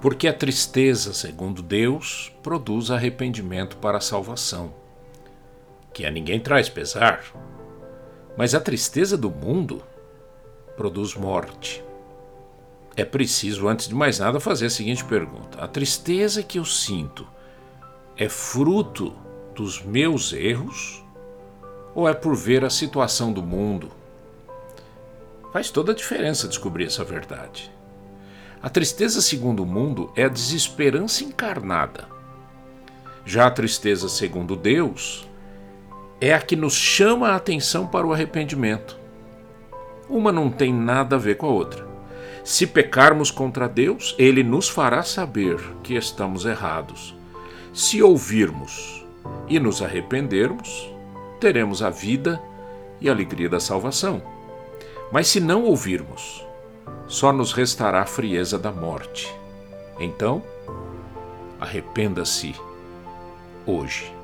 Porque a tristeza, segundo Deus, produz arrependimento para a salvação, que a ninguém traz pesar. Mas a tristeza do mundo produz morte. É preciso, antes de mais nada, fazer a seguinte pergunta: a tristeza que eu sinto é fruto dos meus erros ou é por ver a situação do mundo? Faz toda a diferença descobrir essa verdade. A tristeza, segundo o mundo, é a desesperança encarnada. Já a tristeza, segundo Deus, é a que nos chama a atenção para o arrependimento. Uma não tem nada a ver com a outra. Se pecarmos contra Deus, Ele nos fará saber que estamos errados. Se ouvirmos e nos arrependermos, teremos a vida e a alegria da salvação. Mas se não ouvirmos, só nos restará a frieza da morte. Então, arrependa-se hoje.